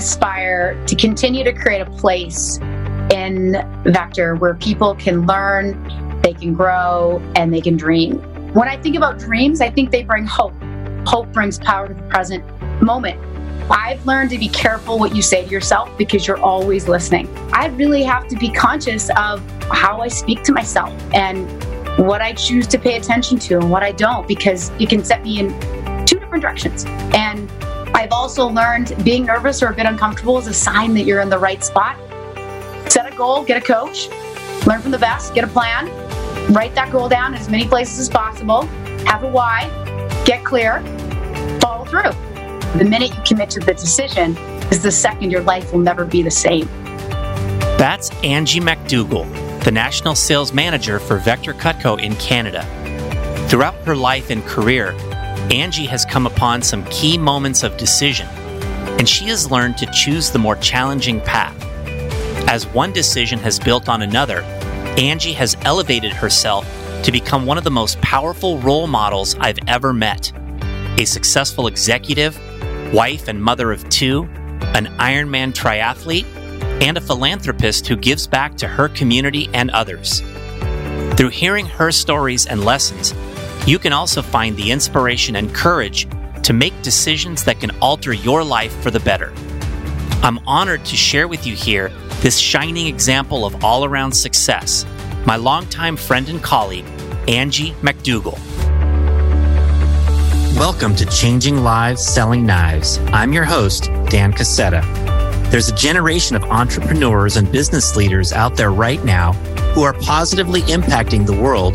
aspire to continue to create a place in Vector where people can learn, they can grow, and they can dream. When I think about dreams, I think they bring hope. Hope brings power to the present moment. I've learned to be careful what you say to yourself because you're always listening. I really have to be conscious of how I speak to myself and what I choose to pay attention to and what I don't because it can set me in two different directions. And I've also learned being nervous or a bit uncomfortable is a sign that you're in the right spot. Set a goal, get a coach, learn from the best, get a plan, write that goal down in as many places as possible, have a why, get clear, follow through. The minute you commit to the decision is the second your life will never be the same. That's Angie McDougall, the National Sales Manager for Vector Cutco in Canada. Throughout her life and career, Angie has come upon some key moments of decision, and she has learned to choose the more challenging path. As one decision has built on another, Angie has elevated herself to become one of the most powerful role models I've ever met. A successful executive, wife and mother of two, an Ironman triathlete, and a philanthropist who gives back to her community and others. Through hearing her stories and lessons, you can also find the inspiration and courage to make decisions that can alter your life for the better. I'm honored to share with you here this shining example of all around success, my longtime friend and colleague, Angie McDougall. Welcome to Changing Lives Selling Knives. I'm your host, Dan Cassetta. There's a generation of entrepreneurs and business leaders out there right now who are positively impacting the world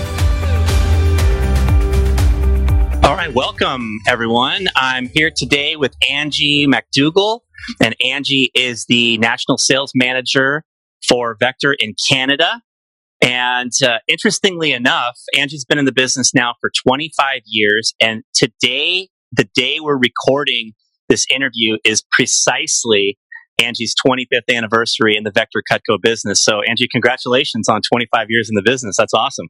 All right, welcome everyone. I'm here today with Angie McDougall, and Angie is the National Sales Manager for Vector in Canada. And uh, interestingly enough, Angie's been in the business now for 25 years. And today, the day we're recording this interview is precisely Angie's 25th anniversary in the Vector Cutco business. So, Angie, congratulations on 25 years in the business. That's awesome.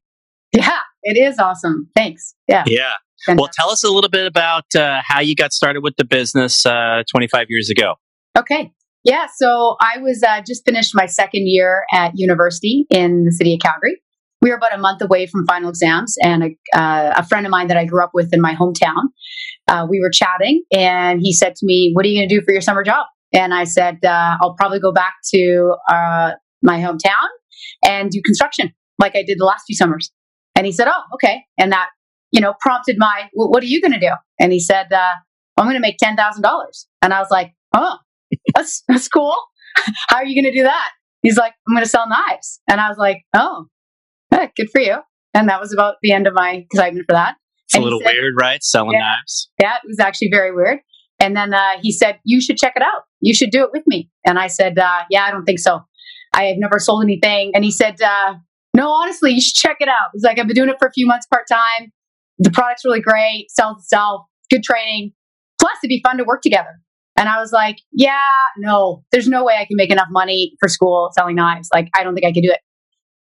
Yeah, it is awesome. Thanks. Yeah. Yeah. Well, tell us a little bit about uh, how you got started with the business uh, 25 years ago. Okay. Yeah. So I was uh, just finished my second year at university in the city of Calgary. We were about a month away from final exams, and a, uh, a friend of mine that I grew up with in my hometown, uh, we were chatting, and he said to me, "What are you going to do for your summer job?" And I said, uh, "I'll probably go back to my hometown and do construction, like I did the last few summers." And he said, "Oh, okay." And that you know, prompted my, well, what are you going to do? And he said, uh, I'm going to make $10,000. And I was like, oh, that's, that's cool. How are you going to do that? He's like, I'm going to sell knives. And I was like, oh, yeah, good for you. And that was about the end of my excitement for that. It's and a little said, weird, right? Selling yeah, knives. Yeah, it was actually very weird. And then uh, he said, You should check it out. You should do it with me. And I said, uh, Yeah, I don't think so. I have never sold anything. And he said, uh, No, honestly, you should check it out. He's like, I've been doing it for a few months part time the product's really great, sells itself, good training. Plus, it'd be fun to work together. And I was like, yeah, no, there's no way I can make enough money for school selling knives. Like, I don't think I could do it.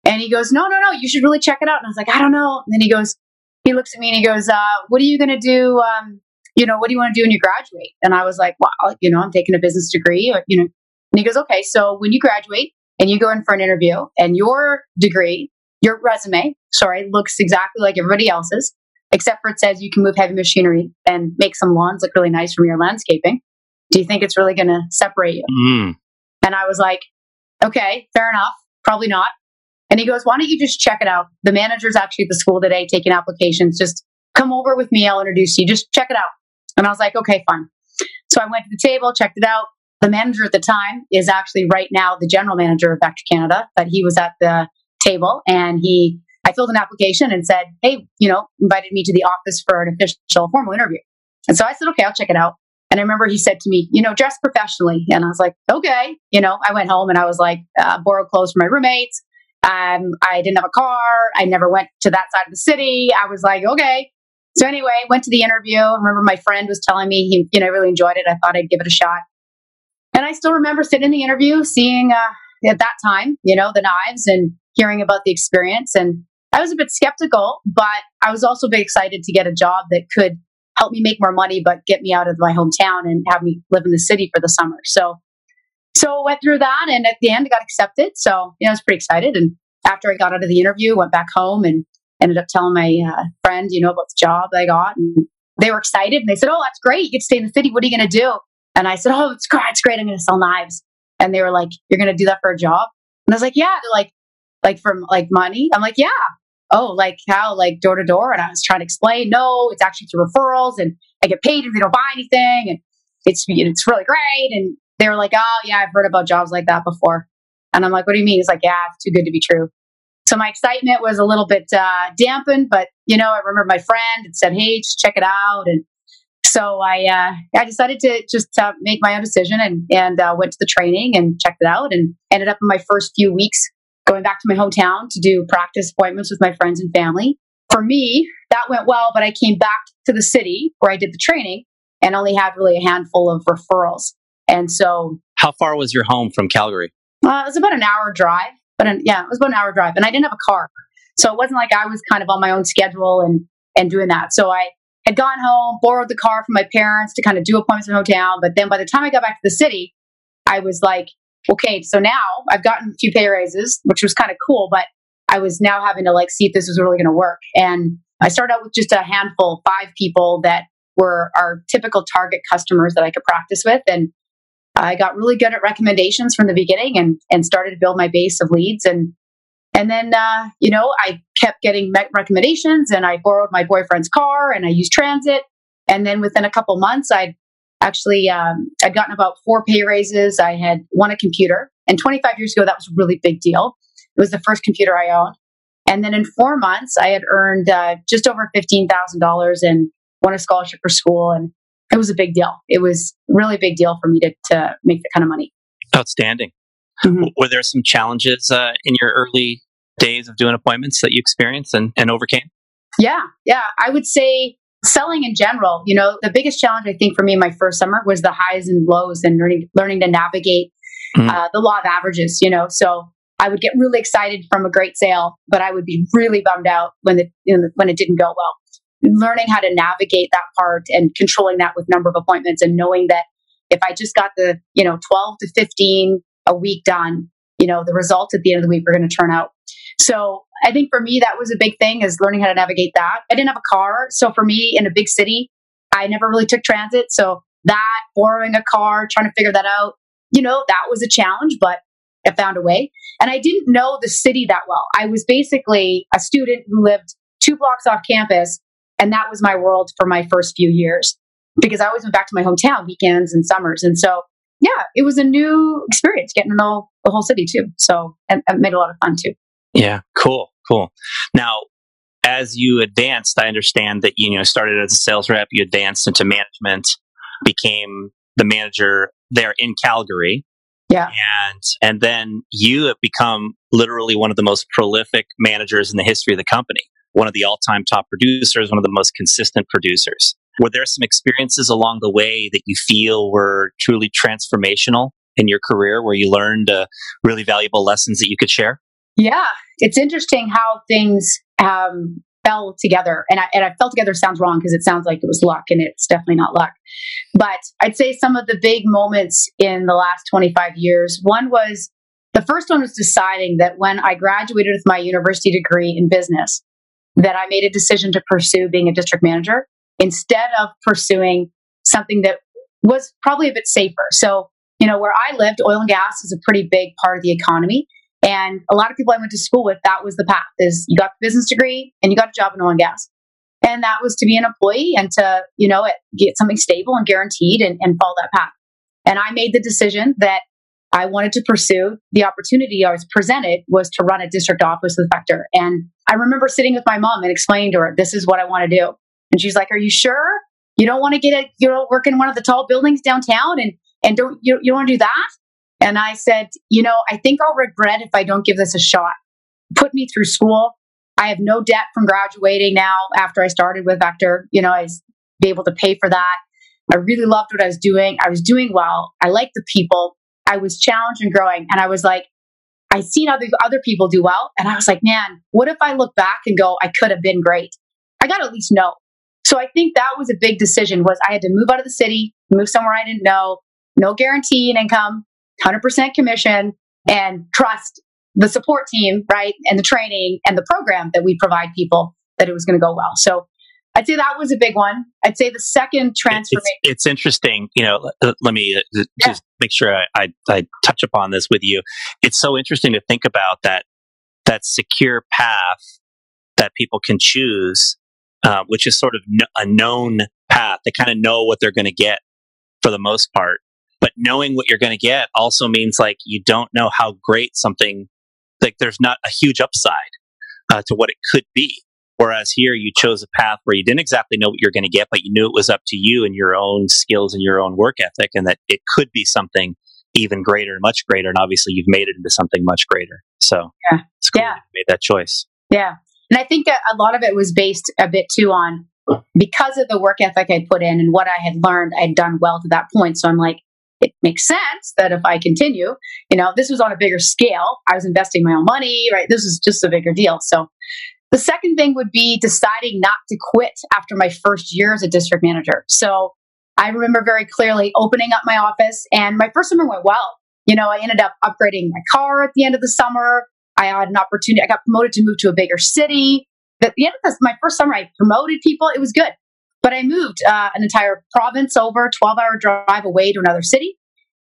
And he goes, no, no, no, you should really check it out. And I was like, I don't know. And then he goes, he looks at me and he goes, uh, what are you going to do? Um, you know, what do you want to do when you graduate? And I was like, well, you know, I'm taking a business degree, or, you know, and he goes, okay, so when you graduate and you go in for an interview and your degree, your resume, sorry, looks exactly like everybody else's, except for it says you can move heavy machinery and make some lawns look really nice from your landscaping. Do you think it's really going to separate you? Mm. And I was like, okay, fair enough. Probably not. And he goes, why don't you just check it out? The manager's actually at the school today taking applications. Just come over with me. I'll introduce you. Just check it out. And I was like, okay, fine. So I went to the table, checked it out. The manager at the time is actually right now the general manager of Vector Canada, but he was at the table and he, filled an application and said, hey, you know, invited me to the office for an official formal interview. And so I said, okay, I'll check it out. And I remember he said to me, you know, dress professionally. And I was like, okay. You know, I went home and I was like, uh, borrowed clothes from my roommates. Um, I didn't have a car. I never went to that side of the city. I was like, okay. So anyway, went to the interview. I remember my friend was telling me he, you know, really enjoyed it. I thought I'd give it a shot. And I still remember sitting in the interview, seeing uh, at that time, you know, the knives and hearing about the experience. And I was a bit skeptical, but I was also very excited to get a job that could help me make more money, but get me out of my hometown and have me live in the city for the summer. So, so I went through that, and at the end, I got accepted. So, you know, I was pretty excited. And after I got out of the interview, went back home and ended up telling my uh, friend, you know, about the job I got, and they were excited. And they said, "Oh, that's great! You get to stay in the city. What are you going to do?" And I said, "Oh, it's great! It's great! I'm going to sell knives." And they were like, "You're going to do that for a job?" And I was like, "Yeah." They're like, "Like for like money?" I'm like, "Yeah." Oh, like how, like door to door. And I was trying to explain, no, it's actually through referrals and I get paid if they don't buy anything. And it's, it's really great. And they were like, oh, yeah, I've heard about jobs like that before. And I'm like, what do you mean? It's like, yeah, it's too good to be true. So my excitement was a little bit uh, dampened, but you know, I remember my friend had said, "Hey, just check it out," and so I uh, I decided to just uh, make my own decision and and uh, went to the training and checked it out, and ended up in my first few weeks going back to my hometown to do practice appointments with my friends and family. For me, that went well, but I came back to the city where I did the training and only had really a handful of referrals. And so, how far was your home from Calgary? Uh, it was about an hour drive, but an, yeah, it was about an hour drive, and I didn't have a car, so it wasn't like I was kind of on my own schedule and and doing that. So I had gone home, borrowed the car from my parents to kind of do appointments in hometown, but then by the time I got back to the city, I was like, okay, so now I've gotten a few pay raises, which was kind of cool, but I was now having to like see if this was really going to work. And I started out with just a handful, five people that were our typical target customers that I could practice with. And I got really good at recommendations from the beginning and, and started to build my base of leads. And, and then, uh, you know, I kept getting recommendations and I borrowed my boyfriend's car and I used transit. And then within a couple months, I'd actually um, I'd gotten about four pay raises. I had won a computer, and 25 years ago that was a really big deal. It was the first computer I owned, and then in four months I had earned uh, just over fifteen thousand dollars and won a scholarship for school, and it was a big deal. It was really big deal for me to to make that kind of money. Outstanding. Mm-hmm. Were there some challenges uh, in your early days of doing appointments that you experienced and, and overcame? Yeah, yeah. I would say selling in general, you know, the biggest challenge I think for me my first summer was the highs and lows and learning learning to navigate mm-hmm. uh, the law of averages. You know, so I would get really excited from a great sale, but I would be really bummed out when the you know, when it didn't go well. Learning how to navigate that part and controlling that with number of appointments and knowing that if I just got the you know twelve to fifteen a week done, you know, the results at the end of the week were going to turn out. So I think for me, that was a big thing is learning how to navigate that. I didn't have a car. So for me in a big city, I never really took transit. So that, borrowing a car, trying to figure that out, you know, that was a challenge, but I found a way. And I didn't know the city that well. I was basically a student who lived two blocks off campus. And that was my world for my first few years because I always went back to my hometown weekends and summers. And so, yeah, it was a new experience getting to know the whole city too. So, and it made a lot of fun too. Yeah, cool, cool. Now, as you advanced, I understand that you know started as a sales rep, you advanced into management, became the manager there in Calgary. Yeah. And and then you have become literally one of the most prolific managers in the history of the company. One of the all-time top producers, one of the most consistent producers. Were there some experiences along the way that you feel were truly transformational in your career where you learned uh, really valuable lessons that you could share? Yeah, it's interesting how things um, fell together. And I, and I fell together sounds wrong because it sounds like it was luck, and it's definitely not luck. But I'd say some of the big moments in the last 25 years one was the first one was deciding that when I graduated with my university degree in business, that I made a decision to pursue being a district manager instead of pursuing something that was probably a bit safer. So you know, where I lived, oil and gas is a pretty big part of the economy. And a lot of people I went to school with, that was the path is you got the business degree and you got a job in oil and gas. And that was to be an employee and to, you know, get something stable and guaranteed and, and follow that path. And I made the decision that I wanted to pursue the opportunity I was presented was to run a district office with Vector. And I remember sitting with my mom and explaining to her, this is what I want to do. And she's like, are you sure you don't want to get a, you know, work in one of the tall buildings downtown and, and don't, you, you don't want to do that? And I said, you know, I think I'll regret if I don't give this a shot. Put me through school. I have no debt from graduating now after I started with Vector. You know, I was able to pay for that. I really loved what I was doing. I was doing well. I liked the people. I was challenged and growing. And I was like, I seen other other people do well. And I was like, man, what if I look back and go, I could have been great? I got to at least know. So I think that was a big decision was I had to move out of the city, move somewhere I didn't know, no guarantee in income, 100% commission and trust the support team, right? And the training and the program that we provide people that it was going to go well. So I'd say that was a big one. I'd say the second transformation. It's, it's interesting. You know, let me uh, just make sure I, I, I, touch upon this with you. It's so interesting to think about that, that secure path that people can choose, uh, which is sort of a known path. They kind of know what they're going to get for the most part. But knowing what you're going to get also means like you don't know how great something, like there's not a huge upside uh, to what it could be. Whereas here you chose a path where you didn't exactly know what you're going to get, but you knew it was up to you and your own skills and your own work ethic, and that it could be something even greater, and much greater. And obviously, you've made it into something much greater. So yeah, it's cool yeah. made that choice. Yeah, and I think that a lot of it was based a bit too on because of the work ethic I put in and what I had learned. I'd done well to that point, so I'm like, it makes sense that if I continue, you know, this was on a bigger scale. I was investing my own money, right? This is just a bigger deal. So the second thing would be deciding not to quit after my first year as a district manager. So I remember very clearly opening up my office and my first summer went well. You know, I ended up upgrading my car at the end of the summer. I had an opportunity. I got promoted to move to a bigger city. At the end of this, my first summer, I promoted people. It was good. But I moved uh, an entire province over, 12 hour drive away to another city,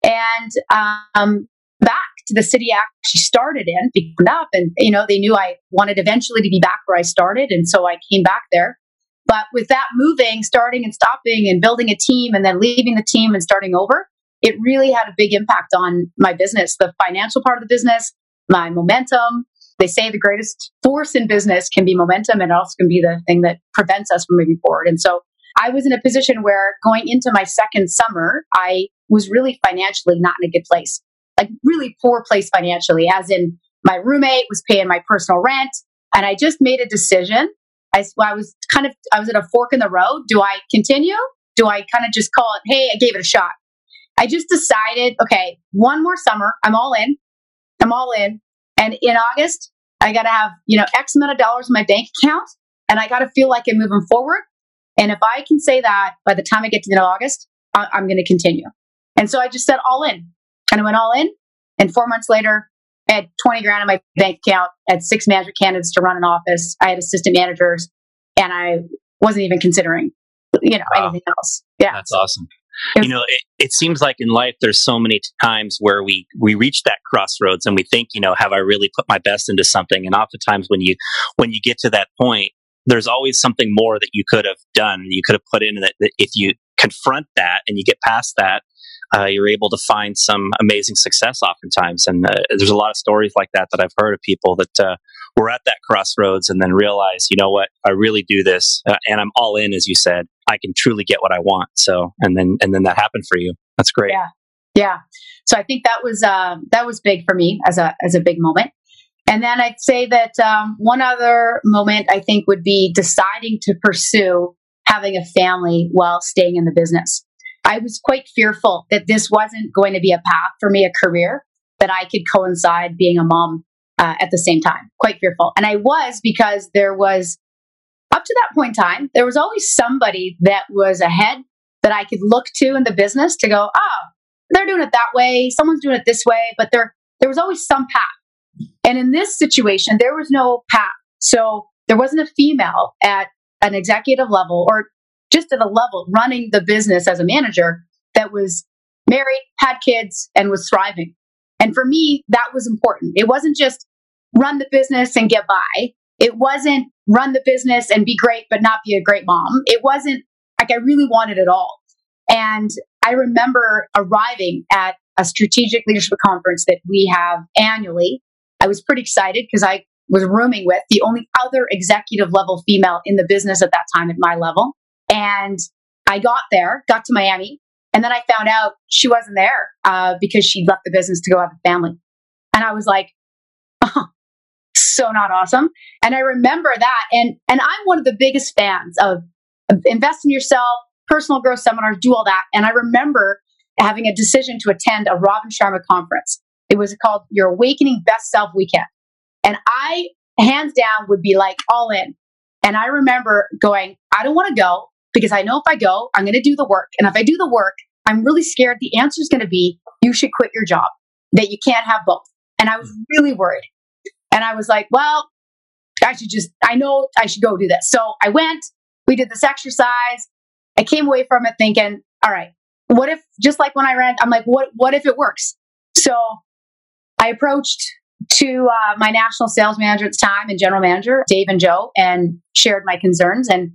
and um, back to the city I actually started in, up, and you know they knew I wanted eventually to be back where I started, and so I came back there. But with that moving, starting and stopping, and building a team, and then leaving the team and starting over, it really had a big impact on my business, the financial part of the business, my momentum. They say the greatest force in business can be momentum, and also can be the thing that prevents us from moving forward. And so I was in a position where going into my second summer, I was really financially not in a good place, like really poor place financially, as in my roommate was paying my personal rent. And I just made a decision. I, I was kind of, I was at a fork in the road. Do I continue? Do I kind of just call it, hey, I gave it a shot? I just decided, okay, one more summer, I'm all in. I'm all in. And in August, I got to have, you know, X amount of dollars in my bank account and I got to feel like I'm moving forward. And if I can say that by the time I get to the end of August, I- I'm going to continue. And so I just said all in. And I went all in. And four months later, I had 20 grand in my bank account, I had six management candidates to run an office, I had assistant managers, and I wasn't even considering, you know, wow. anything else. Yeah. That's awesome. you know, it, it seems like in life there's so many times where we we reach that crossroads and we think, you know, have I really put my best into something? And oftentimes when you when you get to that point, there's always something more that you could have done, you could have put in that, that if you confront that and you get past that, uh, you're able to find some amazing success oftentimes. And uh, there's a lot of stories like that that I've heard of people that uh, were at that crossroads and then realize, you know what, I really do this uh, and I'm all in, as you said. I can truly get what I want. So, and then and then that happened for you. That's great. Yeah, yeah. So I think that was um, that was big for me as a as a big moment. And then I'd say that um, one other moment I think would be deciding to pursue having a family while staying in the business. I was quite fearful that this wasn't going to be a path for me, a career that I could coincide being a mom uh, at the same time. Quite fearful. And I was because there was, up to that point in time, there was always somebody that was ahead that I could look to in the business to go, oh, they're doing it that way. Someone's doing it this way. But there, there was always some path. And in this situation, there was no path. So there wasn't a female at an executive level or just at a level running the business as a manager that was married, had kids, and was thriving. And for me, that was important. It wasn't just run the business and get by. It wasn't run the business and be great, but not be a great mom. It wasn't like I really wanted it all. And I remember arriving at a strategic leadership conference that we have annually. I was pretty excited because I was rooming with the only other executive level female in the business at that time at my level. And I got there, got to Miami, and then I found out she wasn't there uh, because she'd left the business to go have a family. And I was like, oh, so not awesome. And I remember that. And, and I'm one of the biggest fans of, of invest in yourself, personal growth seminars, do all that. And I remember having a decision to attend a Robin Sharma conference. It was called Your Awakening Best Self Weekend. And I, hands down, would be like all in. And I remember going, I don't want to go because I know if I go, I'm going to do the work. And if I do the work, I'm really scared the answer is going to be you should quit your job, that you can't have both. And I was mm. really worried. And I was like, well, I should just, I know I should go do this. So I went, we did this exercise. I came away from it thinking, all right, what if, just like when I ran, I'm like, what, what if it works? So I approached to uh, my national sales manager at the time and general manager, Dave and Joe, and shared my concerns. And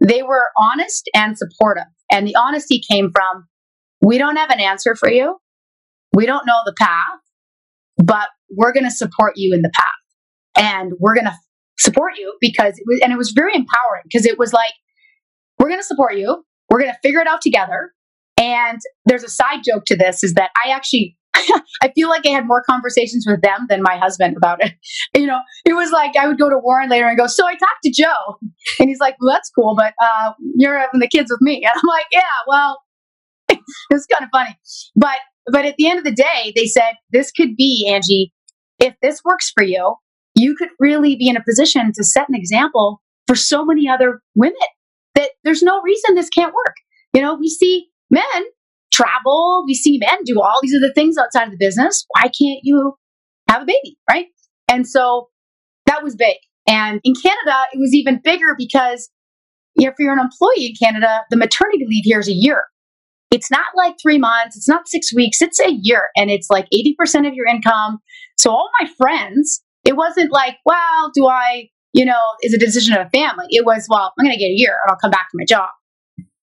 they were honest and supportive. And the honesty came from, we don't have an answer for you. We don't know the path, but we're going to support you in the path. And we're going to support you because it was, and it was very empowering because it was like, we're going to support you. We're going to figure it out together. And there's a side joke to this is that I actually I feel like I had more conversations with them than my husband about it. You know, it was like I would go to Warren later and go, "So I talked to Joe," and he's like, "Well, that's cool, but uh, you're having the kids with me." And I'm like, "Yeah, well, it's kind of funny." But but at the end of the day, they said this could be Angie. If this works for you, you could really be in a position to set an example for so many other women that there's no reason this can't work. You know, we see men travel. We see men do all these other things outside of the business. Why can't you have a baby? Right. And so that was big. And in Canada, it was even bigger because you know, if you're an employee in Canada, the maternity leave here is a year. It's not like three months, it's not six weeks, it's a year. And it's like 80% of your income. So all my friends, it wasn't like, well, do I, you know, is a decision of a family. It was, well, I'm going to get a year and I'll come back to my job.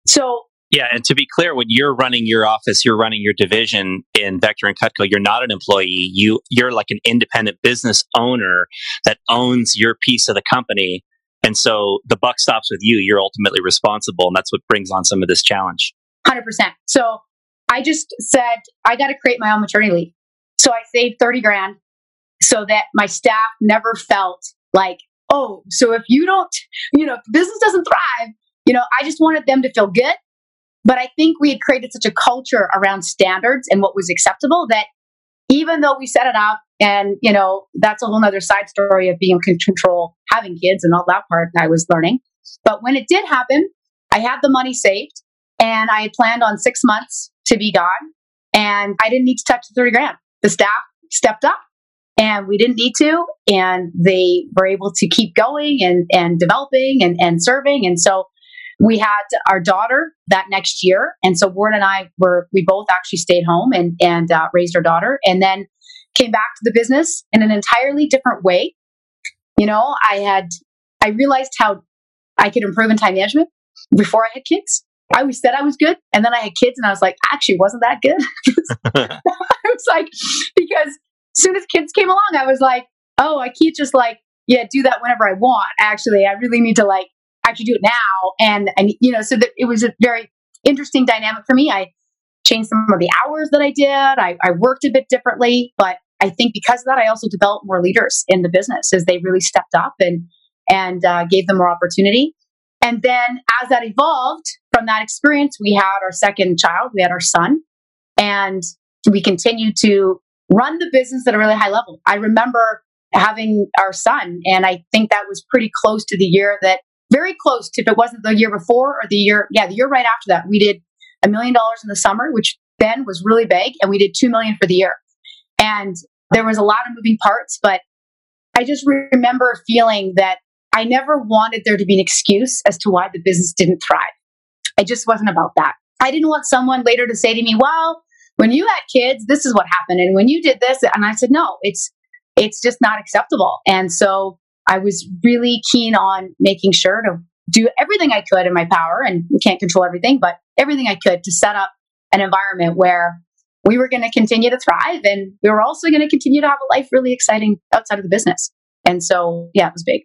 So yeah, and to be clear, when you're running your office, you're running your division in Vector and Cutco. You're not an employee. You you're like an independent business owner that owns your piece of the company, and so the buck stops with you. You're ultimately responsible, and that's what brings on some of this challenge. Hundred percent. So I just said I got to create my own maternity leave. So I saved thirty grand so that my staff never felt like, oh, so if you don't, you know, business doesn't thrive, you know, I just wanted them to feel good but I think we had created such a culture around standards and what was acceptable that even though we set it up and, you know, that's a whole other side story of being in control, having kids and all that part I was learning. But when it did happen, I had the money saved and I had planned on six months to be gone and I didn't need to touch the 30 grand. The staff stepped up and we didn't need to and they were able to keep going and, and developing and, and serving. And so we had our daughter that next year. And so Warren and I were, we both actually stayed home and, and uh, raised our daughter and then came back to the business in an entirely different way. You know, I had, I realized how I could improve in time management before I had kids. I always said I was good. And then I had kids and I was like, actually wasn't that good. I was like, because as soon as kids came along, I was like, oh, I can't just like, yeah, do that whenever I want. Actually, I really need to like actually do it now. And, and you know, so that it was a very interesting dynamic for me. I changed some of the hours that I did. I, I worked a bit differently, but I think because of that, I also developed more leaders in the business as they really stepped up and, and uh, gave them more opportunity. And then as that evolved from that experience, we had our second child, we had our son, and we continued to run the business at a really high level. I remember having our son, and I think that was pretty close to the year that very close to if it wasn't the year before or the year, yeah, the year right after that. We did a million dollars in the summer, which then was really big, and we did two million for the year. And there was a lot of moving parts, but I just remember feeling that I never wanted there to be an excuse as to why the business didn't thrive. It just wasn't about that. I didn't want someone later to say to me, well, when you had kids, this is what happened. And when you did this, and I said, no, it's, it's just not acceptable. And so I was really keen on making sure to do everything I could in my power and we can't control everything, but everything I could to set up an environment where we were going to continue to thrive and we were also going to continue to have a life really exciting outside of the business. And so, yeah, it was big.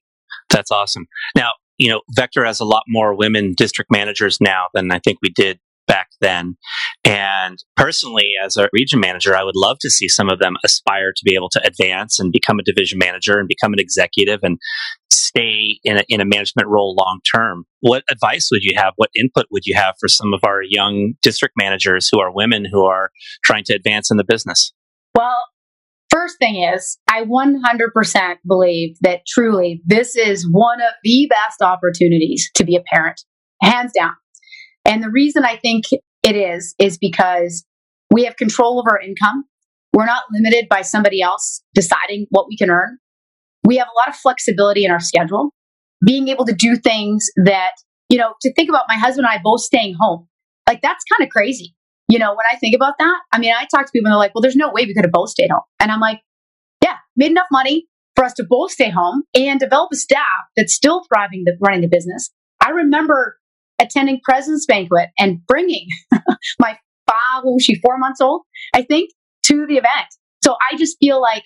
That's awesome. Now, you know, Vector has a lot more women district managers now than I think we did back then. And personally, as a region manager, I would love to see some of them aspire to be able to advance and become a division manager and become an executive and stay in a, in a management role long term. What advice would you have? What input would you have for some of our young district managers who are women who are trying to advance in the business? Well, First thing is, I 100% believe that truly this is one of the best opportunities to be a parent, hands down. And the reason I think it is, is because we have control of our income. We're not limited by somebody else deciding what we can earn. We have a lot of flexibility in our schedule, being able to do things that, you know, to think about my husband and I both staying home. Like that's kind of crazy. You know, when I think about that, I mean, I talk to people and they're like, well, there's no way we could have both stayed home. And I'm like, yeah, made enough money for us to both stay home and develop a staff that's still thriving, the, running the business. I remember attending President's Banquet and bringing my five, what was she, four months old, I think, to the event. So I just feel like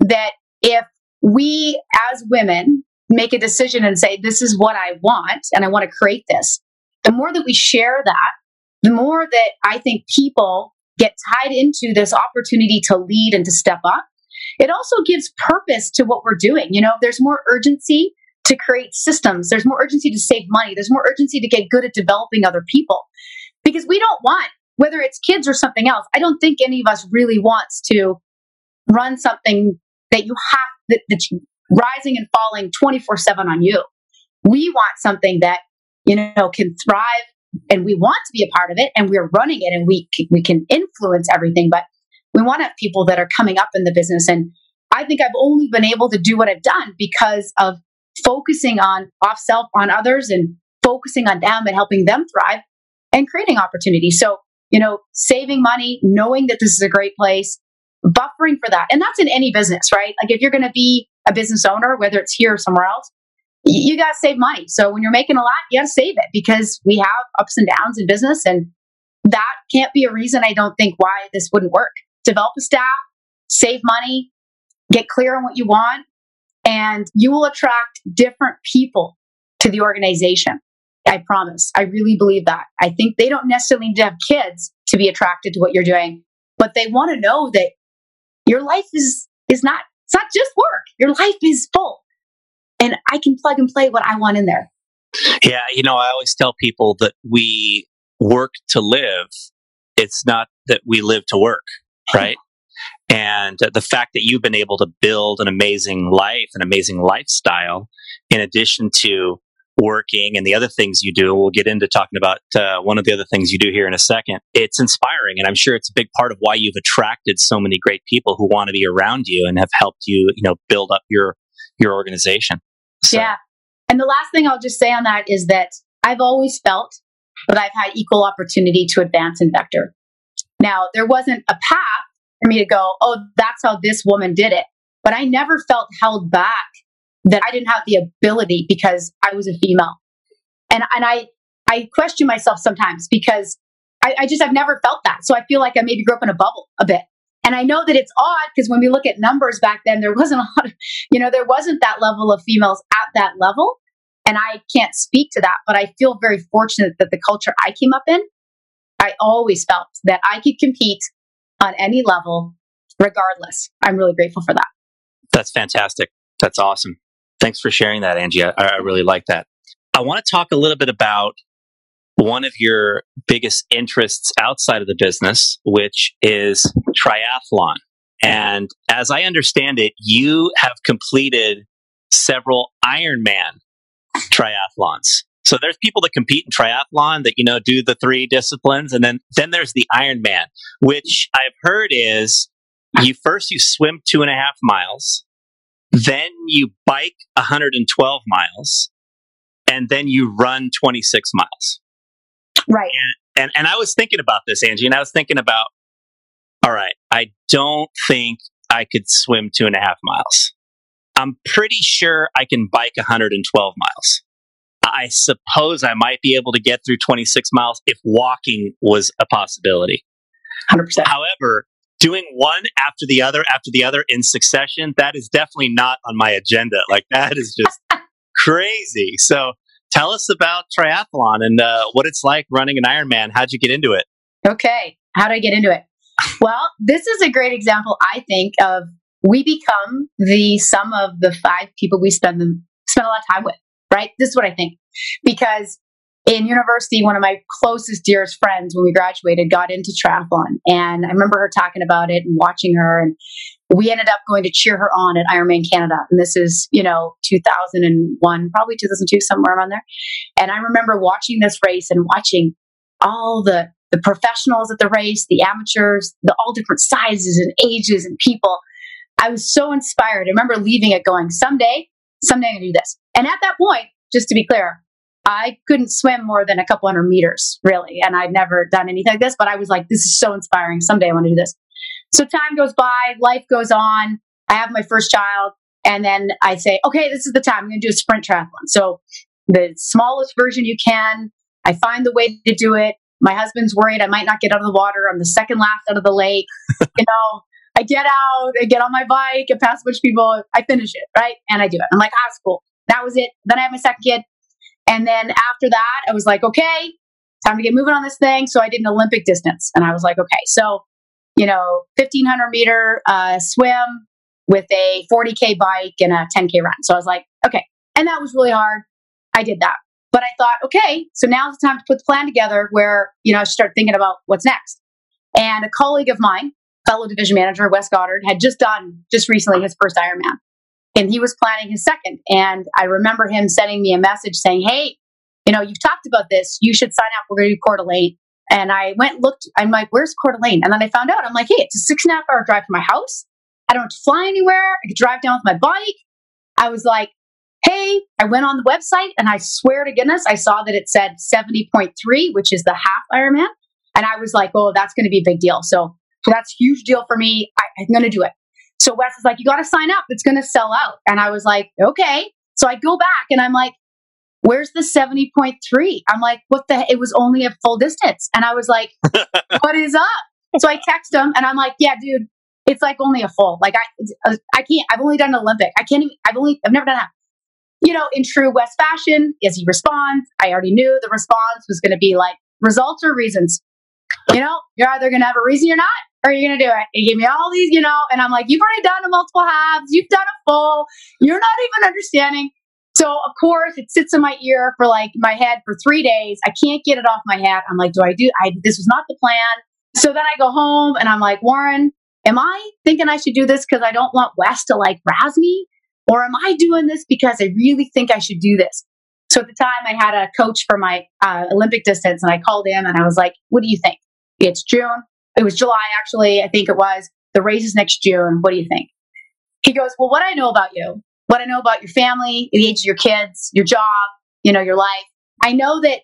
that if we as women make a decision and say, this is what I want and I want to create this, the more that we share that, the more that I think people get tied into this opportunity to lead and to step up, it also gives purpose to what we're doing. You know, there's more urgency to create systems. There's more urgency to save money. There's more urgency to get good at developing other people because we don't want, whether it's kids or something else, I don't think any of us really wants to run something that you have that, that's rising and falling 24 7 on you. We want something that, you know, can thrive and we want to be a part of it and we're running it and we, we can influence everything. But we want to have people that are coming up in the business. And I think I've only been able to do what I've done because of focusing on off self on others and focusing on them and helping them thrive and creating opportunities. So, you know, saving money, knowing that this is a great place, buffering for that. And that's in any business, right? Like if you're going to be a business owner, whether it's here or somewhere else, you, you got to save money. So when you're making a lot, you got to save it because we have ups and downs in business. And that can't be a reason I don't think why this wouldn't work. Develop a staff, save money, get clear on what you want, and you will attract different people to the organization. I promise. I really believe that. I think they don't necessarily need to have kids to be attracted to what you're doing, but they want to know that your life is is not it's not just work. Your life is full. And I can plug and play what I want in there. Yeah, you know, I always tell people that we work to live. It's not that we live to work, right? And the fact that you've been able to build an amazing life, an amazing lifestyle, in addition to working and the other things you do, we'll get into talking about uh, one of the other things you do here in a second. It's inspiring, and I'm sure it's a big part of why you've attracted so many great people who want to be around you and have helped you, you know, build up your your organization. So. Yeah, and the last thing I'll just say on that is that I've always felt that I've had equal opportunity to advance in Vector. Now, there wasn't a path for me to go, oh, that's how this woman did it. But I never felt held back that I didn't have the ability because I was a female. And, and I, I question myself sometimes because I, I just, I've never felt that. So I feel like I maybe grew up in a bubble a bit. And I know that it's odd because when we look at numbers back then, there wasn't a lot of, you know, there wasn't that level of females at that level. And I can't speak to that, but I feel very fortunate that the culture I came up in, I always felt that I could compete on any level, regardless. I'm really grateful for that. That's fantastic. That's awesome. Thanks for sharing that, Angie. I, I really like that. I want to talk a little bit about one of your biggest interests outside of the business, which is triathlon. And as I understand it, you have completed several Ironman triathlons. So there's people that compete in triathlon that you know do the three disciplines, and then then there's the Ironman, which I've heard is you first you swim two and a half miles, then you bike 112 miles, and then you run 26 miles. Right. And, and and I was thinking about this, Angie, and I was thinking about All right. I don't think I could swim two and a half miles. I'm pretty sure I can bike 112 miles. I suppose I might be able to get through 26 miles if walking was a possibility. 100%. However, doing one after the other after the other in succession, that is definitely not on my agenda. Like that is just crazy. So tell us about triathlon and uh, what it's like running an Ironman. How'd you get into it? Okay. How did I get into it? Well, this is a great example, I think, of we become the sum of the five people we spend them spend a lot of time with, right? This is what I think. Because in university, one of my closest, dearest friends when we graduated got into triathlon. And I remember her talking about it and watching her. And we ended up going to cheer her on at Ironman Canada. And this is, you know, 2001, probably 2002, somewhere around there. And I remember watching this race and watching all the the professionals at the race, the amateurs, the all different sizes and ages and people. I was so inspired. I remember leaving it going, someday, someday I'm gonna do this. And at that point, just to be clear, I couldn't swim more than a couple hundred meters, really. And I'd never done anything like this, but I was like, this is so inspiring. Someday I want to do this. So time goes by, life goes on. I have my first child, and then I say, okay, this is the time. I'm going to do a sprint triathlon. So the smallest version you can. I find the way to do it. My husband's worried I might not get out of the water. I'm the second last out of the lake. you know, I get out, I get on my bike, I pass a bunch of people, I finish it, right? And I do it. I'm like, ah, cool. That was it. Then I have my second kid. And then after that, I was like, okay, time to get moving on this thing. So I did an Olympic distance. And I was like, okay, so, you know, 1500 meter uh, swim with a 40K bike and a 10K run. So I was like, okay. And that was really hard. I did that. But I thought, okay, so now's the time to put the plan together where, you know, I start thinking about what's next. And a colleague of mine, fellow division manager, Wes Goddard, had just done just recently his first Ironman and he was planning his second. And I remember him sending me a message saying, Hey, you know, you've talked about this. You should sign up. We're going to do Coeur d'Alene. And I went and looked. I'm like, where's Coeur d'Alene? And then I found out. I'm like, hey, it's a six and a half hour drive from my house. I don't have to fly anywhere. I could drive down with my bike. I was like, hey, I went on the website and I swear to goodness, I saw that it said 70.3, which is the half Ironman. And I was like, oh, that's going to be a big deal. So, so that's a huge deal for me. I, I'm going to do it. So Wes is like, you got to sign up. It's going to sell out. And I was like, okay. So I go back and I'm like, where's the 70.3? I'm like, what the, it was only a full distance. And I was like, what is up? So I text him and I'm like, yeah, dude, it's like only a full. Like I, uh, I can't, I've only done an Olympic. I can't even, I've only, I've never done that. You know, in true Wes fashion, as he responds, I already knew the response was going to be like results or reasons. You know, you're either going to have a reason you're not, or you're going to do it? He gave me all these, you know, and I'm like, you've already done a multiple halves. You've done a full. You're not even understanding. So of course it sits in my ear for like my head for three days. I can't get it off my head. I'm like, do I do, I, this was not the plan. So then I go home and I'm like, Warren, am I thinking I should do this because I don't want Wes to like razz me? Or am I doing this because I really think I should do this? So at the time I had a coach for my uh, Olympic distance and I called him and I was like, what do you think? It's June it was July actually, I think it was. The race is next June. What do you think? He goes, Well, what I know about you, what I know about your family, the age of your kids, your job, you know, your life. I know that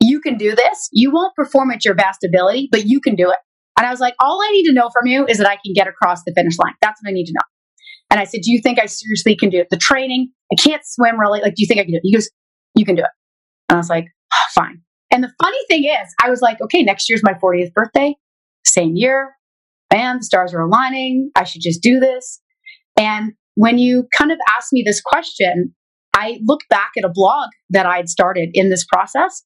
you can do this. You won't perform at your best ability, but you can do it. And I was like, all I need to know from you is that I can get across the finish line. That's what I need to know. And I said, Do you think I seriously can do it? The training, I can't swim really. Like, do you think I can do it? He goes, You can do it. And I was like, oh, Fine. And the funny thing is, I was like, Okay, next year's my 40th birthday same year. Man, the stars are aligning. I should just do this. And when you kind of asked me this question, I looked back at a blog that I'd started in this process.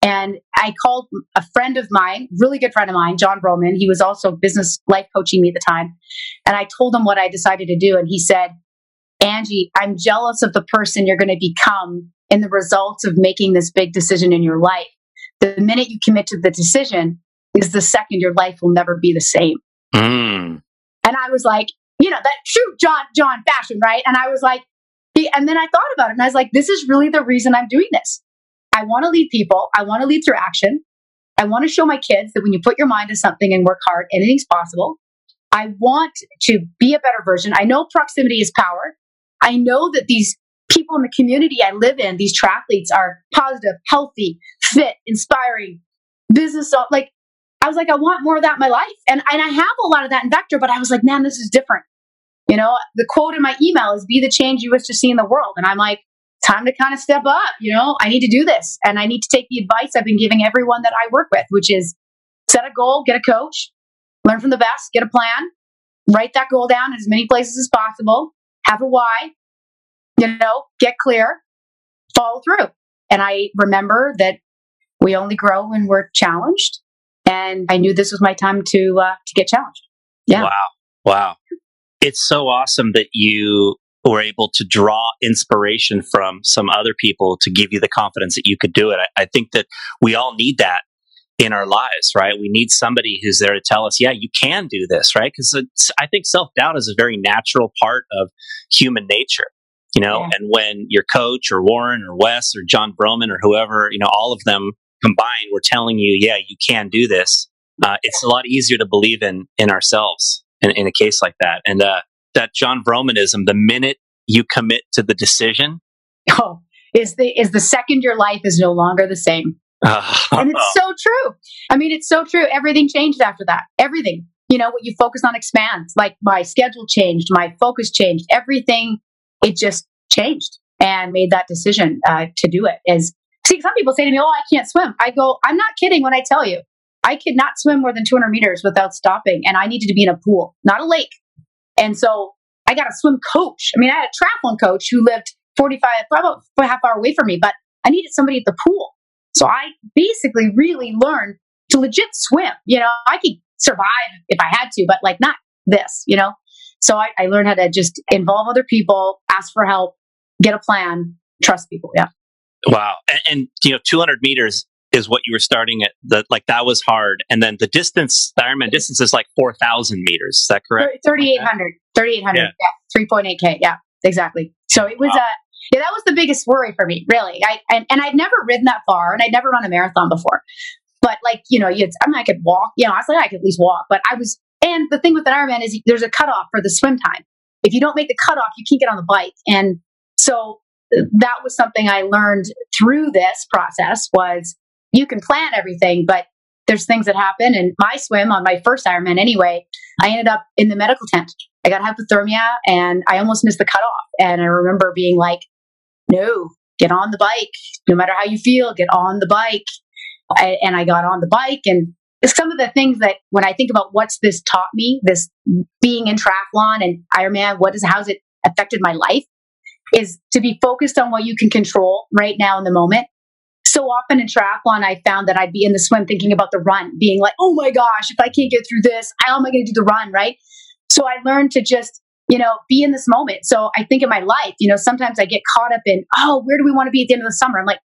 And I called a friend of mine, really good friend of mine, John Broman. He was also business life coaching me at the time. And I told him what I decided to do. And he said, Angie, I'm jealous of the person you're going to become in the results of making this big decision in your life. The minute you commit to the decision, is the second your life will never be the same. Mm. And I was like, you know, that true John John fashion, right? And I was like, and then I thought about it and I was like, this is really the reason I'm doing this. I want to lead people. I want to lead through action. I want to show my kids that when you put your mind to something and work hard, anything's possible. I want to be a better version. I know proximity is power. I know that these people in the community I live in, these triathletes are positive, healthy, fit, inspiring, business. Like I was like, I want more of that in my life. And, and I have a lot of that in Vector, but I was like, man, this is different. You know, the quote in my email is be the change you wish to see in the world. And I'm like, time to kind of step up. You know, I need to do this. And I need to take the advice I've been giving everyone that I work with, which is set a goal, get a coach, learn from the best, get a plan, write that goal down in as many places as possible, have a why, you know, get clear, follow through. And I remember that we only grow when we're challenged. And I knew this was my time to uh, to get challenged. Yeah. Wow. Wow. It's so awesome that you were able to draw inspiration from some other people to give you the confidence that you could do it. I, I think that we all need that in our lives, right? We need somebody who's there to tell us, yeah, you can do this, right? Because I think self doubt is a very natural part of human nature, you know. Yeah. And when your coach or Warren or Wes or John Vroman or whoever, you know, all of them combined were telling you, yeah, you can do this, uh, it's a lot easier to believe in in ourselves in, in a case like that. And uh, that John Vromanism, the minute you commit to the decision, oh, is the is the second your life is no longer the same. and it's so true. I mean, it's so true. Everything changed after that. Everything. You know, what you focus on expands. Like my schedule changed, my focus changed, everything, it just changed and made that decision uh, to do it. Is see, some people say to me, Oh, I can't swim. I go, I'm not kidding when I tell you. I could not swim more than 200 meters without stopping, and I needed to be in a pool, not a lake. And so I got a swim coach. I mean, I had a triathlon coach who lived 45, about a half hour away from me, but I needed somebody at the pool. So I basically really learned to legit swim. You know, I could survive if I had to, but like not this, you know? So I, I learned how to just involve other people, ask for help, get a plan, trust people. Yeah. Wow. And, and you know, 200 meters is what you were starting at. The, like that was hard. And then the distance, the Ironman distance is like 4,000 meters. Is that correct? 3,800. 3,800. Yeah. yeah. 3.8K. Yeah, exactly. So it was wow. a, yeah, that was the biggest worry for me, really. I and, and I'd never ridden that far, and I'd never run a marathon before. But like you know, you I mean, I could walk. You know, I was like I could at least walk. But I was, and the thing with an Ironman is there's a cutoff for the swim time. If you don't make the cutoff, you can't get on the bike. And so uh, that was something I learned through this process was you can plan everything, but there's things that happen. And my swim on my first Ironman, anyway, I ended up in the medical tent. I got hypothermia and I almost missed the cutoff. And I remember being like, no, get on the bike. No matter how you feel, get on the bike. I, and I got on the bike and some of the things that when I think about what's this taught me, this being in triathlon and Ironman, what is, how's it affected my life is to be focused on what you can control right now in the moment. So often in triathlon, I found that I'd be in the swim thinking about the run, being like, oh my gosh, if I can't get through this, how am I going to do the run? Right. So I learned to just you know, be in this moment. So I think in my life, you know, sometimes I get caught up in, oh, where do we want to be at the end of the summer? I'm like,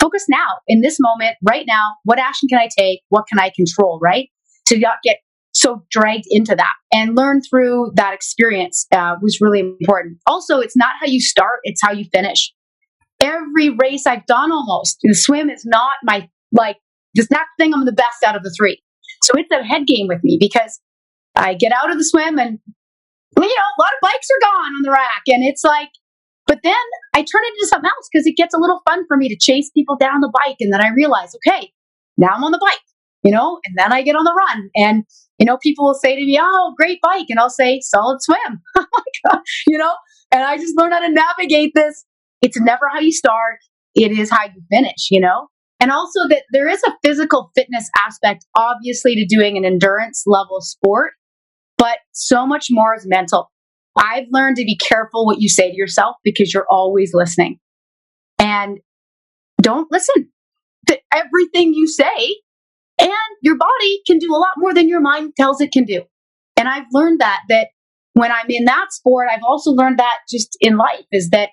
focus now in this moment, right now. What action can I take? What can I control? Right. To not get so dragged into that and learn through that experience uh, was really important. Also, it's not how you start, it's how you finish. Every race I've done almost, the swim is not my, like, it's not thing I'm the best out of the three. So it's a head game with me because I get out of the swim and you know, a lot of bikes are gone on the rack. And it's like, but then I turn it into something else because it gets a little fun for me to chase people down the bike. And then I realize, okay, now I'm on the bike, you know, and then I get on the run. And, you know, people will say to me, oh, great bike. And I'll say, solid swim. You know, and I just learn how to navigate this. It's never how you start, it is how you finish, you know? And also that there is a physical fitness aspect, obviously, to doing an endurance level sport but so much more is mental. I've learned to be careful what you say to yourself because you're always listening. And don't listen to everything you say. And your body can do a lot more than your mind tells it can do. And I've learned that, that when I'm in that sport, I've also learned that just in life is that,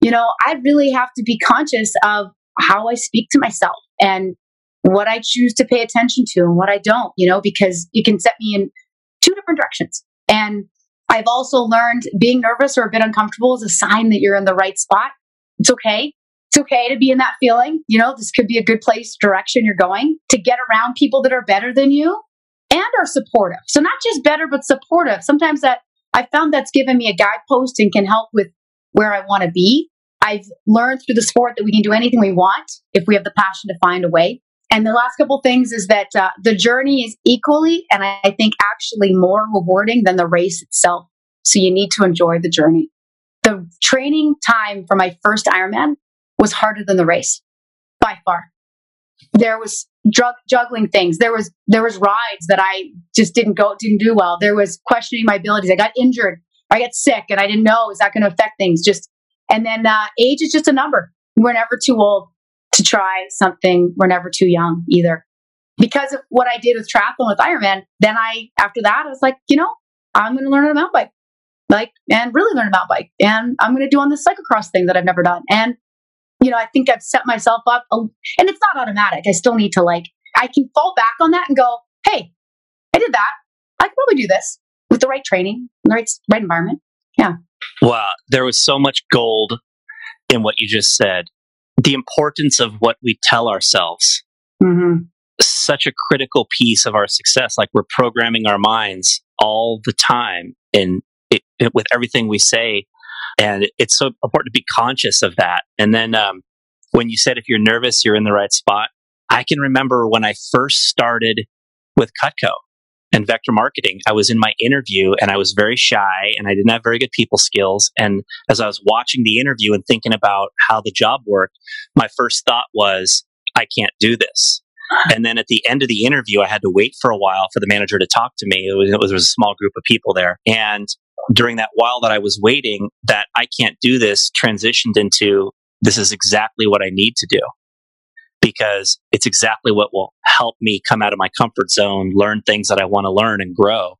you know, I really have to be conscious of how I speak to myself and what I choose to pay attention to and what I don't, you know, because it can set me in two different directions. And I've also learned being nervous or a bit uncomfortable is a sign that you're in the right spot. It's okay. It's okay to be in that feeling. You know, this could be a good place, direction you're going to get around people that are better than you and are supportive. So not just better, but supportive. Sometimes that I found that's given me a guidepost and can help with where I want to be. I've learned through the sport that we can do anything we want if we have the passion to find a way. And the last couple things is that uh, the journey is equally, and I, think actually more rewarding than the race itself. So you need to enjoy the journey. The training time for my first Ironman was harder than the race by far. There was drug, juggling things. There was there was rides that I just didn't go didn't do well. There was questioning my abilities. I got injured. I got sick, and I didn't know is that going to affect things. Just and then uh, age is just a number. We're never too old to try something. We're never too young either. Because of what I did with triathlon with Ironman, then I after that I was like, you know, I'm going to learn a mountain bike, like and really learn a mountain bike, and I'm going to do on this cyclocross thing that I've never done, and you know, I think I've set myself up, and it's not automatic. I still need to like, I can fall back on that and go, hey, I did that. I can probably do this with the right training, the right, right environment. Yeah. Wow. There was so much gold in what you just said. The importance of what we tell ourselves. Mm-hmm. Such a critical piece of our success. Like we're programming our minds all the time and with everything we say and it's so important to be conscious of that. And then um, when you said if you're nervous, you're in the right spot. I can remember when I first started with Cutco and vector marketing, I was in my interview and I was very shy and I didn't have very good people skills. And as I was watching the interview and thinking about how the job worked, my first thought was, I can't do this. And then at the end of the interview, I had to wait for a while for the manager to talk to me. It was, it was a small group of people there. And during that while that I was waiting, that I can't do this transitioned into this is exactly what I need to do because it's exactly what will help me come out of my comfort zone, learn things that I want to learn and grow.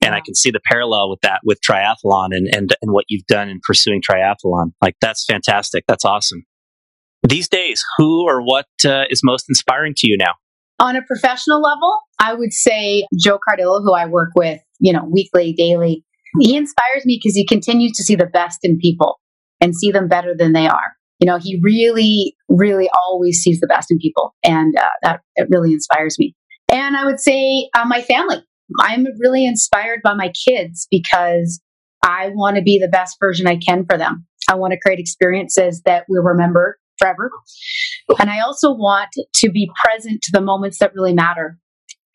And. I can see the parallel with that with triathlon and, and, and what you've done in pursuing triathlon. Like, that's fantastic. That's awesome. These days, who or what uh, is most inspiring to you now? On a professional level, I would say Joe Cardillo, who I work with, you know, weekly, daily. He inspires me because he continues to see the best in people and see them better than they are. You know, he really, really always sees the best in people, and uh, that it really inspires me. And I would say uh, my family. I'm really inspired by my kids because I want to be the best version I can for them. I want to create experiences that we'll remember forever. And I also want to be present to the moments that really matter.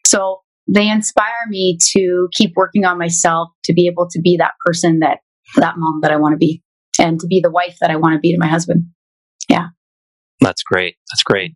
So they inspire me to keep working on myself to be able to be that person that that mom that I want to be and to be the wife that I want to be to my husband. Yeah. That's great. That's great.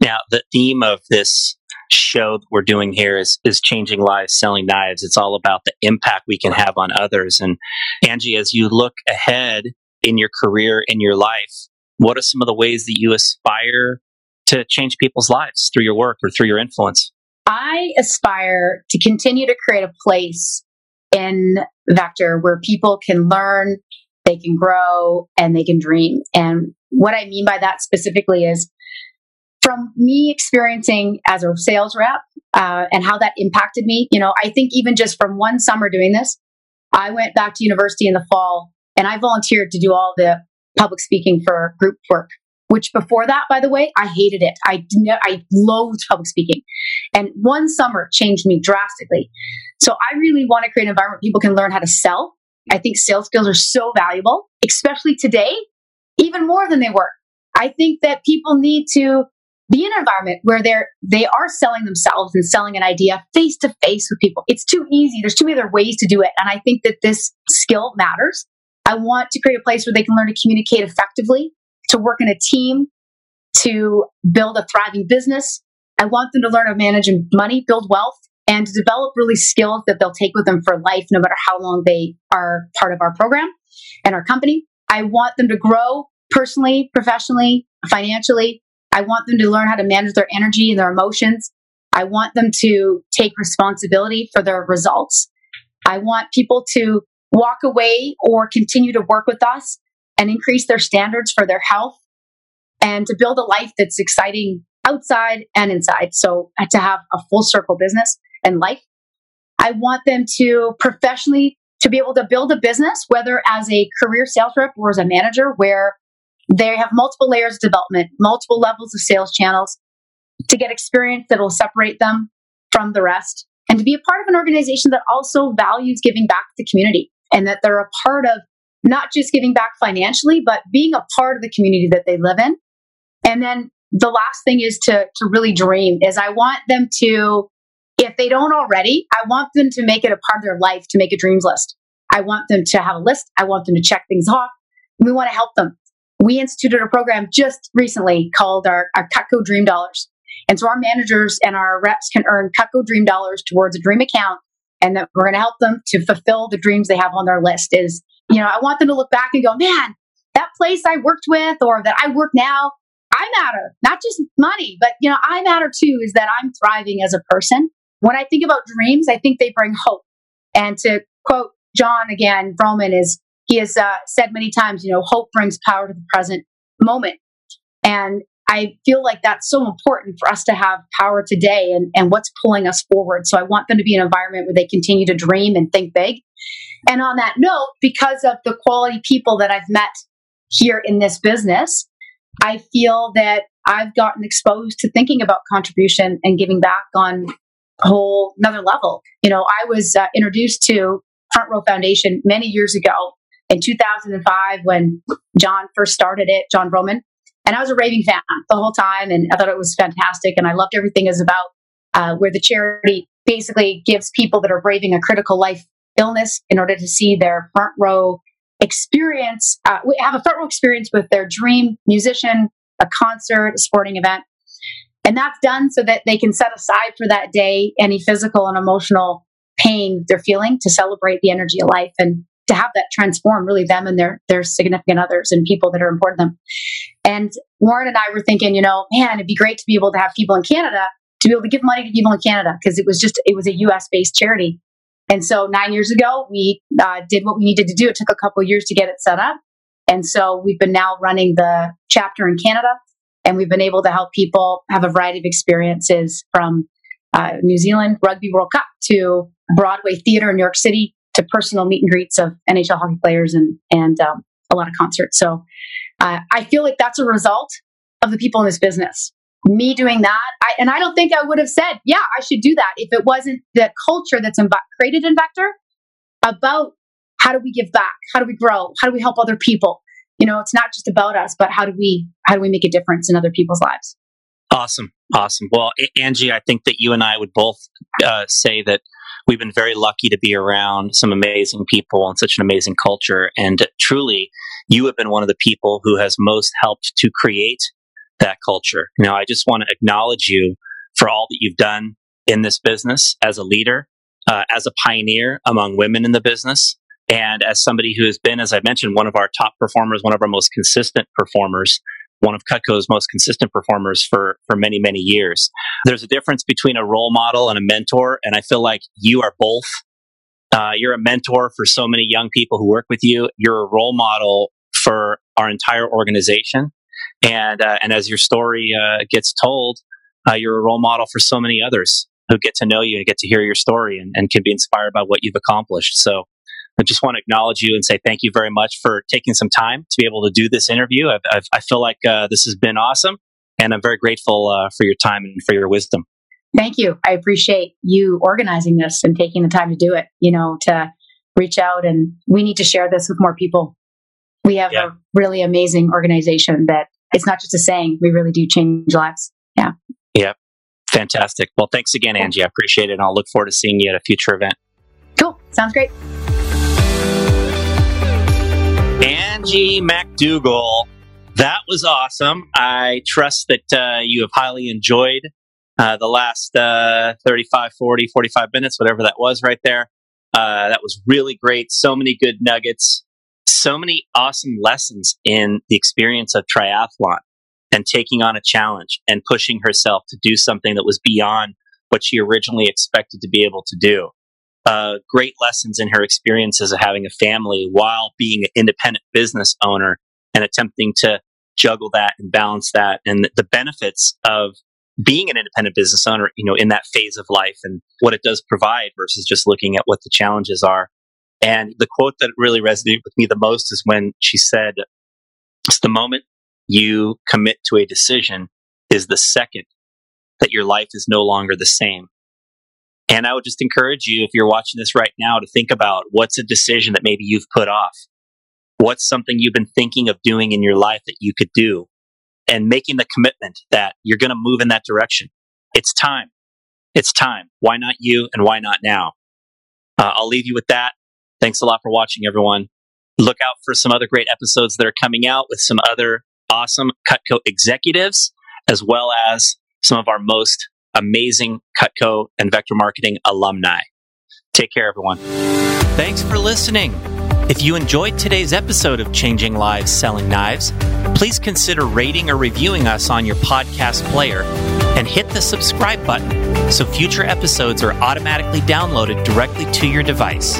Now, the theme of this show that we're doing here is is changing lives selling knives. It's all about the impact we can have on others. And Angie, as you look ahead in your career in your life, what are some of the ways that you aspire to change people's lives through your work or through your influence? I aspire to continue to create a place in Vector where people can learn, they can grow, and they can dream. And what I mean by that specifically is from me experiencing as a sales rep uh, and how that impacted me. You know, I think even just from one summer doing this, I went back to university in the fall and I volunteered to do all the public speaking for group work which before that, by the way, I hated it. I I loathed public speaking, and one summer changed me drastically. So I really want to create an environment where people can learn how to sell. I think sales skills are so valuable, especially today, even more than they were. I think that people need to be in an environment where they're they are selling themselves and selling an idea face to face with people. It's too easy. There's too many other ways to do it, and I think that this skill matters. I want to create a place where they can learn to communicate effectively to work in a team, to build a thriving business. I want them to learn to manage money, build wealth, and develop really skills that they'll take with them for life, no matter how long they are part of our program and our company. I want them to grow personally, professionally, financially. I want them to learn how to manage their energy and their emotions. I want them to take responsibility for their results. I want people to walk away or continue to work with us and increase their standards for their health and to build a life that's exciting outside and inside. So to have a full circle business and life. I want them to professionally to be able to build a business, whether as a career sales rep or as a manager, where they have multiple layers of development, multiple levels of sales channels to get experience that will separate them from the rest and to be a part of an organization that also values giving back to the community and that they're a part of not just giving back financially, but being a part of the community that they live in. And then the last thing is to to really dream. Is I want them to, if they don't already, I want them to make it a part of their life to make a dreams list. I want them to have a list. I want them to check things off. We want to help them. We instituted a program just recently called our, our Cutco Dream Dollars. And so our managers and our reps can earn Cutco Dream Dollars towards a dream account and that we're going to help them to fulfill the dreams they have on their list is, you know, I want them to look back and go, man, that place I worked with or that I work now, I matter, not just money, but, you know, I matter too, is that I'm thriving as a person. When I think about dreams, I think they bring hope. And to quote John again, Roman is, he has uh, said many times, you know, hope brings power to the present moment. And I feel like that's so important for us to have power today and, and what's pulling us forward. So I want them to be an environment where they continue to dream and think big. And on that note, because of the quality people that I've met here in this business, I feel that I've gotten exposed to thinking about contribution and giving back on whole another level. You know, I was uh, introduced to Front Row Foundation many years ago in 2005 when John first started it, John Vroman. And I was a raving fan the whole time, and I thought it was fantastic. And I loved everything is about, uh, where the charity basically gives people that are braving a critical life illness in order to see their front row experience, uh, have a front row experience with their dream musician, a concert, a sporting event. And that's done so that they can set aside for that day any physical and emotional pain they're feeling to celebrate the energy of life. And to have that transform really them and their their significant others and people that are important to them. And Warren and I were thinking, you know, man, it'd be great to be able to have people in Canada to be able to give money to people in Canada because it was just it was a U.S. based charity. And so nine years ago, we uh, did what we needed to do. It took a couple years to get it set up, and so we've been now running the chapter in Canada, and we've been able to help people have a variety of experiences from uh, New Zealand Rugby World Cup to Broadway theater in New York City to personal meet and greets of NHL hockey players and and um, a lot of concerts. So uh, I feel like that's a result of the people in this business. Me doing that, I, and I don't think I would have said, "Yeah, I should do that," if it wasn't the culture that's in, created in Vector about how do we give back, how do we grow, how do we help other people. You know, it's not just about us, but how do we how do we make a difference in other people's lives? Awesome, awesome. Well, Angie, I think that you and I would both uh, say that we've been very lucky to be around some amazing people and such an amazing culture. And truly, you have been one of the people who has most helped to create that culture. You know, I just want to acknowledge you for all that you've done in this business as a leader, uh, as a pioneer among women in the business, and as somebody who has been, as I mentioned, one of our top performers, one of our most consistent performers one of Cutco's most consistent performers for for many many years. There's a difference between a role model and a mentor, and I feel like you are both. Uh, you're a mentor for so many young people who work with you. You're a role model for our entire organization, and uh, and as your story uh, gets told, uh, you're a role model for so many others who get to know you and get to hear your story and, and can be inspired by what you've accomplished. So I just want to acknowledge you and say thank you very much for taking some time to be able to do this interview. I've, I've, i feel like uh, this has been awesome, and I'm very grateful uh, for your time and for your wisdom. Thank you. I appreciate you organizing this and taking the time to do it. You know, to reach out and we need to share this with more people. We have yeah. a really amazing organization that it's not just a saying. We really do change lives. Yeah. Yeah. Fantastic. Well, thanks again, Angie. I appreciate it. And I'll look forward to seeing you at a future event. Cool. Sounds great. Angie MacDougall. That was awesome. I trust that uh, you have highly enjoyed uh, the last uh, 35, 40, 45 minutes, whatever that was right there. Uh, that was really great. So many good nuggets, so many awesome lessons in the experience of triathlon and taking on a challenge and pushing herself to do something that was beyond what she originally expected to be able to do uh, great lessons in her experiences of having a family while being an independent business owner and attempting to juggle that and balance that and the benefits of being an independent business owner, you know, in that phase of life and what it does provide versus just looking at what the challenges are. And the quote that really resonated with me the most is when she said, it's the moment you commit to a decision is the second that your life is no longer the same. And I would just encourage you, if you're watching this right now, to think about what's a decision that maybe you've put off. What's something you've been thinking of doing in your life that you could do? and making the commitment that you're going to move in that direction. It's time. It's time. Why not you and why not now? Uh, I'll leave you with that. Thanks a lot for watching, everyone. Look out for some other great episodes that are coming out with some other awesome Cutco executives, as well as some of our most amazing Cutco and Vector Marketing alumni. Take care, everyone. Thanks for listening. If you enjoyed today's episode of Changing Lives Selling Knives, please consider rating or reviewing us on your podcast player and hit the subscribe button so future episodes are automatically downloaded directly to your device.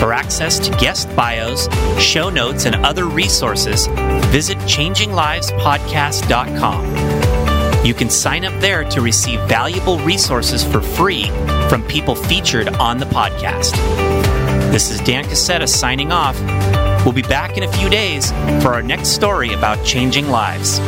For access to guest bios, show notes, and other resources, visit changinglivespodcast.com. You can sign up there to receive valuable resources for free from people featured on the podcast. This is Dan Cassetta signing off. We'll be back in a few days for our next story about changing lives.